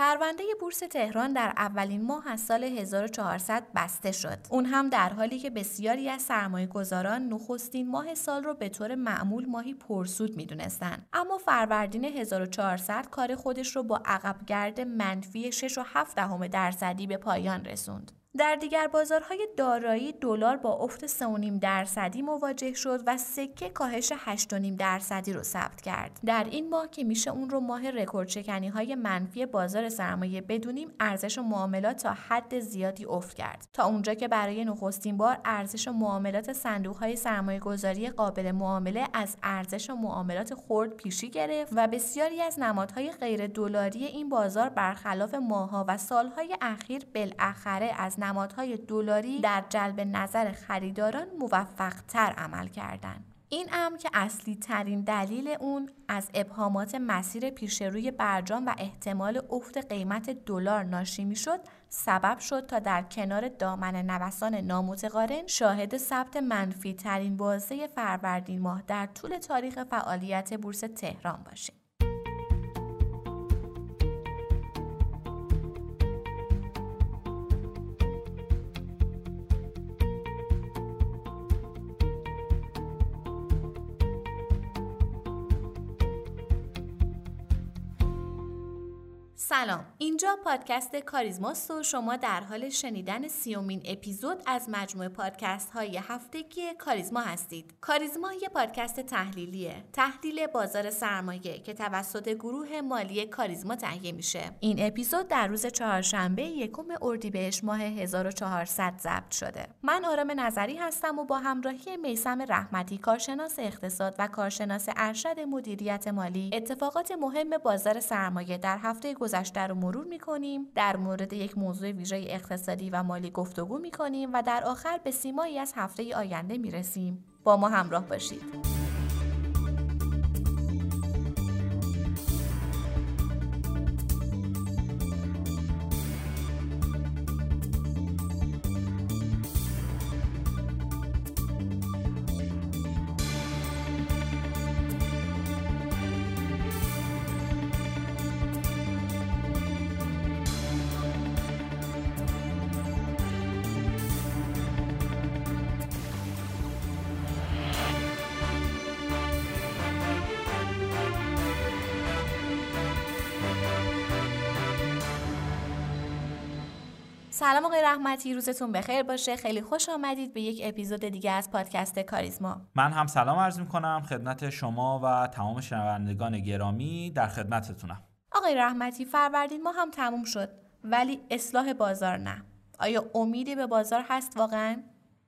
پرونده بورس تهران در اولین ماه از سال 1400 بسته شد. اون هم در حالی که بسیاری از سرمایه گذاران نخستین ماه سال رو به طور معمول ماهی پرسود می‌دونستند. اما فروردین 1400 کار خودش رو با عقبگرد منفی 6 و 7 دهم درصدی به پایان رسوند. در دیگر بازارهای دارایی دلار با افت 3.5 درصدی مواجه شد و سکه کاهش 8.5 درصدی رو ثبت کرد. در این ماه که میشه اون رو ماه رکورد های منفی بازار سرمایه بدونیم، ارزش معاملات تا حد زیادی افت کرد. تا اونجا که برای نخستین بار ارزش معاملات صندوق های سرمایه گذاری قابل معامله از ارزش معاملات خرد پیشی گرفت و بسیاری از نمادهای غیر دلاری این بازار برخلاف ماها و سالهای اخیر بالاخره از نمادهای دلاری در جلب نظر خریداران موفق تر عمل کردند. این امر که اصلی ترین دلیل اون از ابهامات مسیر پیش روی برجام و احتمال افت قیمت دلار ناشی می شد سبب شد تا در کنار دامن نوسان نامتقارن شاهد ثبت منفی ترین بازه فروردین ماه در طول تاریخ فعالیت بورس تهران باشیم. سلام. اینجا پادکست کاریزماست و شما در حال شنیدن سیومین اپیزود از مجموعه پادکست های هفتگی کاریزما هستید. کاریزما یه پادکست تحلیلیه. تحلیل بازار سرمایه که توسط گروه مالی کاریزما تهیه میشه. این اپیزود در روز چهارشنبه یکم اردیبهشت ماه 1400 ضبط شده. من آرام نظری هستم و با همراهی میسم رحمتی کارشناس اقتصاد و کارشناس ارشد مدیریت مالی اتفاقات مهم بازار سرمایه در هفته گذشته گذشته رو مرور می‌کنیم در مورد یک موضوع ویژه اقتصادی و مالی گفتگو می‌کنیم و در آخر به سیمایی از هفته آینده می‌رسیم. با ما همراه باشید. سلام آقای رحمتی روزتون بخیر باشه. خیلی خوش آمدید به یک اپیزود دیگه از پادکست کاریزما. من هم سلام عرض می کنم خدمت شما و تمام شنوندگان گرامی در خدمتتونم. آقای رحمتی فروردین ما هم تموم شد ولی اصلاح بازار نه. آیا امیدی به بازار هست واقعا؟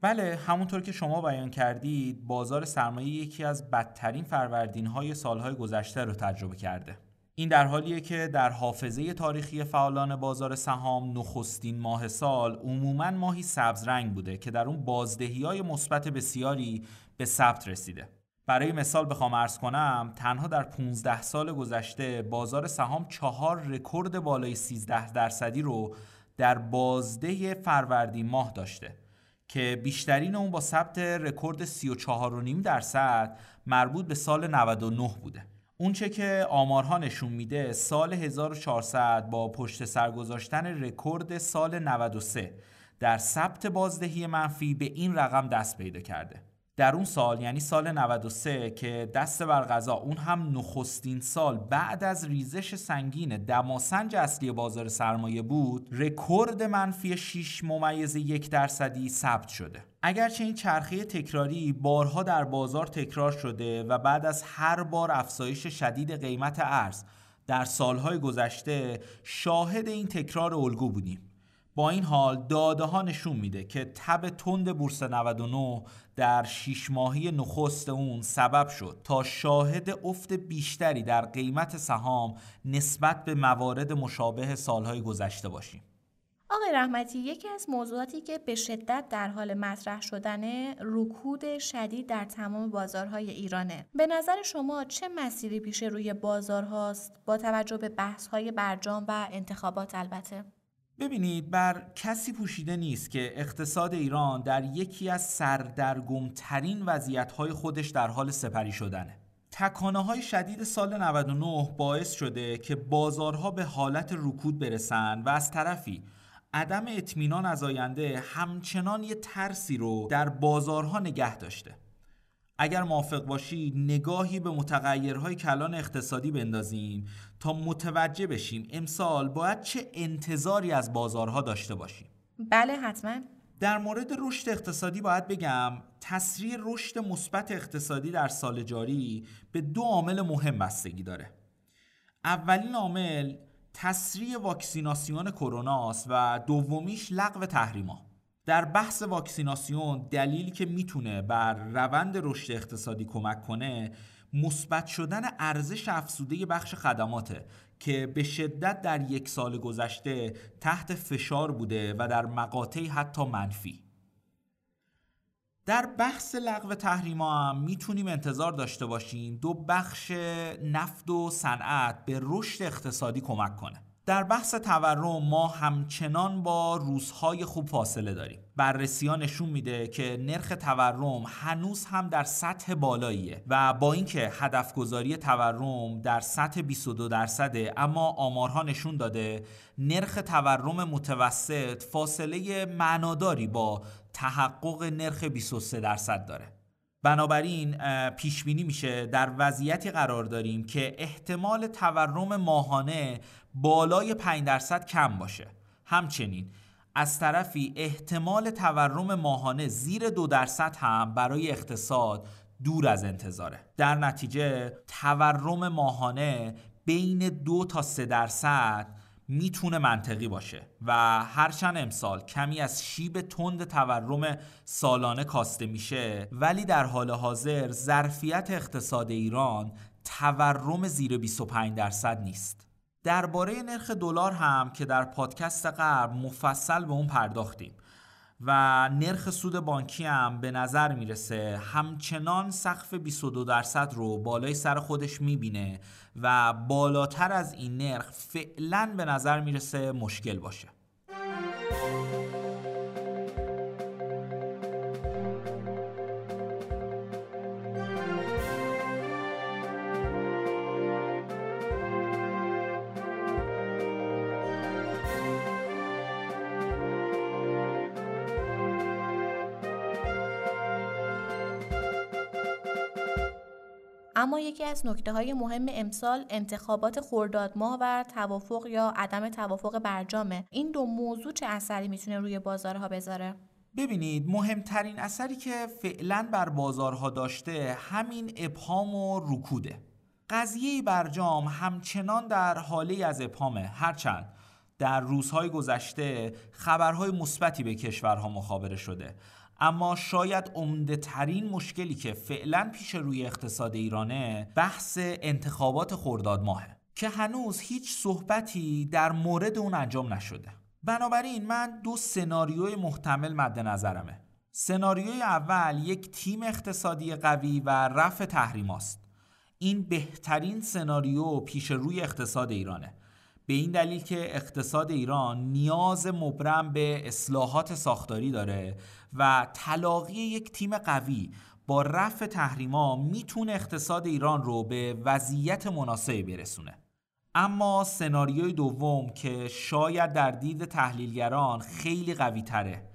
بله همونطور که شما بیان کردید بازار سرمایه یکی از بدترین فروردین های سالهای گذشته رو تجربه کرده. این در حالیه که در حافظه تاریخی فعالان بازار سهام نخستین ماه سال عموما ماهی سبز رنگ بوده که در اون بازدهی های مثبت بسیاری به ثبت رسیده. برای مثال بخوام ارز کنم تنها در 15 سال گذشته بازار سهام چهار رکورد بالای 13 درصدی رو در بازده فروردین ماه داشته که بیشترین اون با ثبت رکورد 34.5 درصد مربوط به سال 99 بوده. اونچه که آمارها نشون میده سال 1400 با پشت سر گذاشتن رکورد سال 93 در ثبت بازدهی منفی به این رقم دست پیدا کرده. در اون سال یعنی سال 93 که دست بر قضا اون هم نخستین سال بعد از ریزش سنگین دماسنج اصلی بازار سرمایه بود رکورد منفی 6 ممیز یک درصدی ثبت شده. اگرچه این چرخه تکراری بارها در بازار تکرار شده و بعد از هر بار افزایش شدید قیمت ارز در سالهای گذشته شاهد این تکرار الگو بودیم. با این حال داده ها نشون میده که تب تند بورس 99 در شیش ماهی نخست اون سبب شد تا شاهد افت بیشتری در قیمت سهام نسبت به موارد مشابه سالهای گذشته باشیم. آقای رحمتی یکی از موضوعاتی که به شدت در حال مطرح شدن رکود شدید در تمام بازارهای ایرانه به نظر شما چه مسیری پیش روی بازارهاست با توجه به بحثهای برجام و انتخابات البته ببینید بر کسی پوشیده نیست که اقتصاد ایران در یکی از سردرگمترین وضعیتهای خودش در حال سپری شدنه. تکانه های شدید سال 99 باعث شده که بازارها به حالت رکود برسن و از طرفی عدم اطمینان از آینده همچنان یه ترسی رو در بازارها نگه داشته. اگر موافق باشی نگاهی به متغیرهای کلان اقتصادی بندازیم تا متوجه بشیم امسال باید چه انتظاری از بازارها داشته باشیم. بله حتما. در مورد رشد اقتصادی باید بگم تسریع رشد مثبت اقتصادی در سال جاری به دو عامل مهم بستگی داره. اولین عامل تسریع واکسیناسیون کرونا است و دومیش لغو تحریما. در بحث واکسیناسیون دلیلی که می‌تونه بر روند رشد اقتصادی کمک کنه مثبت شدن ارزش افزوده بخش خدماته که به شدت در یک سال گذشته تحت فشار بوده و در مقاطعی حتی منفی. در بحث لغو تحریما هم می‌تونیم انتظار داشته باشیم دو بخش نفت و صنعت به رشد اقتصادی کمک کنه. در بحث تورم ما همچنان با روزهای خوب فاصله داریم بررسی ها نشون میده که نرخ تورم هنوز هم در سطح بالاییه و با اینکه هدف گذاری تورم در سطح 22 درصده اما آمارها نشون داده نرخ تورم متوسط فاصله معناداری با تحقق نرخ 23 درصد داره. بنابراین پیش بینی میشه. در وضعیتی قرار داریم که احتمال تورم ماهانه بالای 5 درصد کم باشه. همچنین از طرفی احتمال تورم ماهانه زیر دو درصد هم برای اقتصاد دور از انتظاره. در نتیجه تورم ماهانه بین دو تا سه درصد می‌تونه منطقی باشه و هرچند امسال کمی از شیب تند تورم سالانه کاسته میشه ولی در حال حاضر ظرفیت اقتصاد ایران تورم زیر 25 درصد نیست. درباره نرخ دلار هم که در پادکست قبل مفصل به اون پرداختیم. و نرخ سود بانکی هم به نظر می‌رسه همچنان سقف 22 درصد رو بالای سر خودش می‌بینه و بالاتر از این نرخ فعلا به نظر می‌رسه مشکل باشه. اما یکی از نکته های مهم امسال انتخابات خرداد ماه و توافق یا عدم توافق برجامه. این دو موضوع چه اثری می‌تونه روی بازارها بذاره؟ ببینید مهمترین اثری که فعلا بر بازارها داشته همین ابهام و رکوده. قضیه برجام همچنان در حاله از ابهامه. هرچند در روزهای گذشته خبرهای مثبتی به کشورها مخابره شده. اما شاید عمده ترین مشکلی که فعلا پیش روی اقتصاد ایرانه بحث انتخابات خرداد ماهه که هنوز هیچ صحبتی در مورد اون انجام نشده. بنابراین من دو سناریوی محتمل مد نظرمه. سناریوی اول یک تیم اقتصادی قوی و رفع تحریم است. این بهترین سناریو پیش روی اقتصاد ایرانه. به این دلیل که اقتصاد ایران نیاز مبرم به اصلاحات ساختاری داره و تلاقی یک تیم قوی با رفع تحریما می‌تونه اقتصاد ایران رو به وضعیت مناسبی برسونه. اما سناریوی دوم که شاید در دید تحلیلگران خیلی قوی تره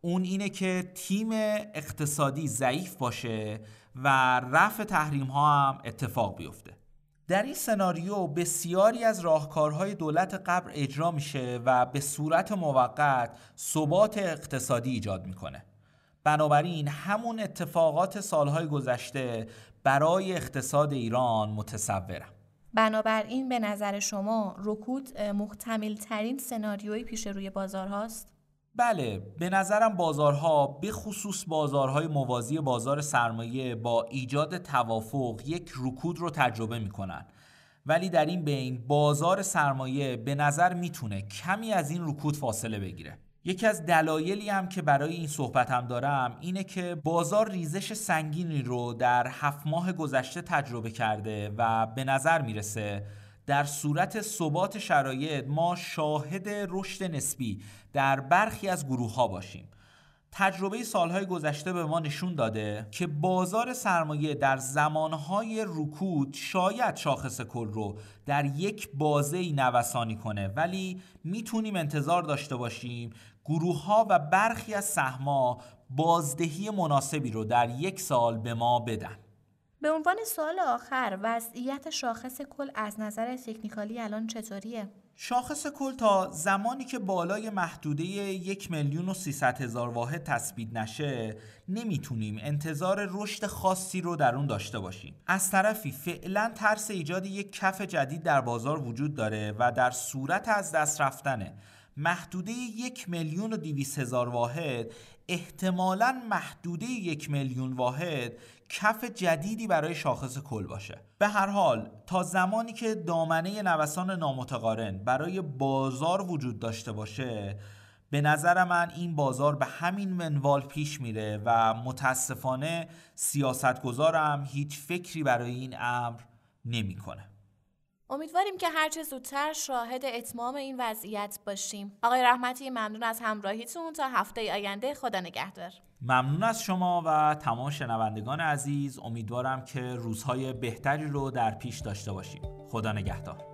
اون اینه که تیم اقتصادی ضعیف باشه و رفع تحریم ها هم اتفاق بیفته. در این سناریو بسیاری از راهکارهای دولت قبل اجرا میشه و به صورت موقت ثبات اقتصادی ایجاد می‌کنه بنابراین همون اتفاقات سالهای گذشته برای اقتصاد ایران متصورم بنابراین به نظر شما رکود محتمل ترین سناریوی پیش روی بازار هاست؟ بله به نظرم بازارها به خصوص بازارهای موازی بازار سرمایه با ایجاد توافق یک رکود رو تجربه می‌کنن. ولی در این بین بازار سرمایه به نظر می‌تونه کمی از این رکود فاصله بگیره. یکی از دلایلی هم که برای این صحبت هم دارم اینه که بازار ریزش سنگینی رو در هفت ماه گذشته تجربه کرده و به نظر می‌رسه در صورت ثبات شرایط ما شاهد رشد نسبی در برخی از گروه ها باشیم. تجربه سالهای گذشته به ما نشون داده که بازار سرمایه در زمانهای رکود شاید شاخص کل رو در یک بازه نوسانی کنه ولی می‌تونیم انتظار داشته باشیم گروه ها و برخی از سهما بازدهی مناسبی رو در یک سال به ما بدن. به عنوان سوال آخر وضعیت شاخص کل از نظر تکنیکالی الان چطوریه؟ شاخص کل تا زمانی که بالای محدوده یک میلیون و سیصد هزار واحد تثبیت نشه نمی‌تونیم انتظار رشد خاصی رو در اون داشته باشیم از طرفی فعلا ترس ایجاد یک کف جدید در بازار وجود داره و در صورت از دست رفتن محدوده یک میلیون و دیویس هزار واحد احتمالا محدوده یک میلیون واحد کف جدیدی برای شاخص کل باشه به هر حال تا زمانی که دامنه نوسان نامتقارن برای بازار وجود داشته باشه به نظر من این بازار به همین منوال پیش میره و متاسفانه سیاستگزارم هیچ فکری برای این امر نمی‌کنه. امیدواریم که هرچه زودتر شاهد اتمام این وضعیت باشیم. آقای رحمتی ممنون از همراهیتون تا هفته آینده خدا نگهدار. ممنون از شما و تمام شنوندگان عزیز امیدوارم که روزهای بهتری رو در پیش داشته باشیم. خدا نگهدار.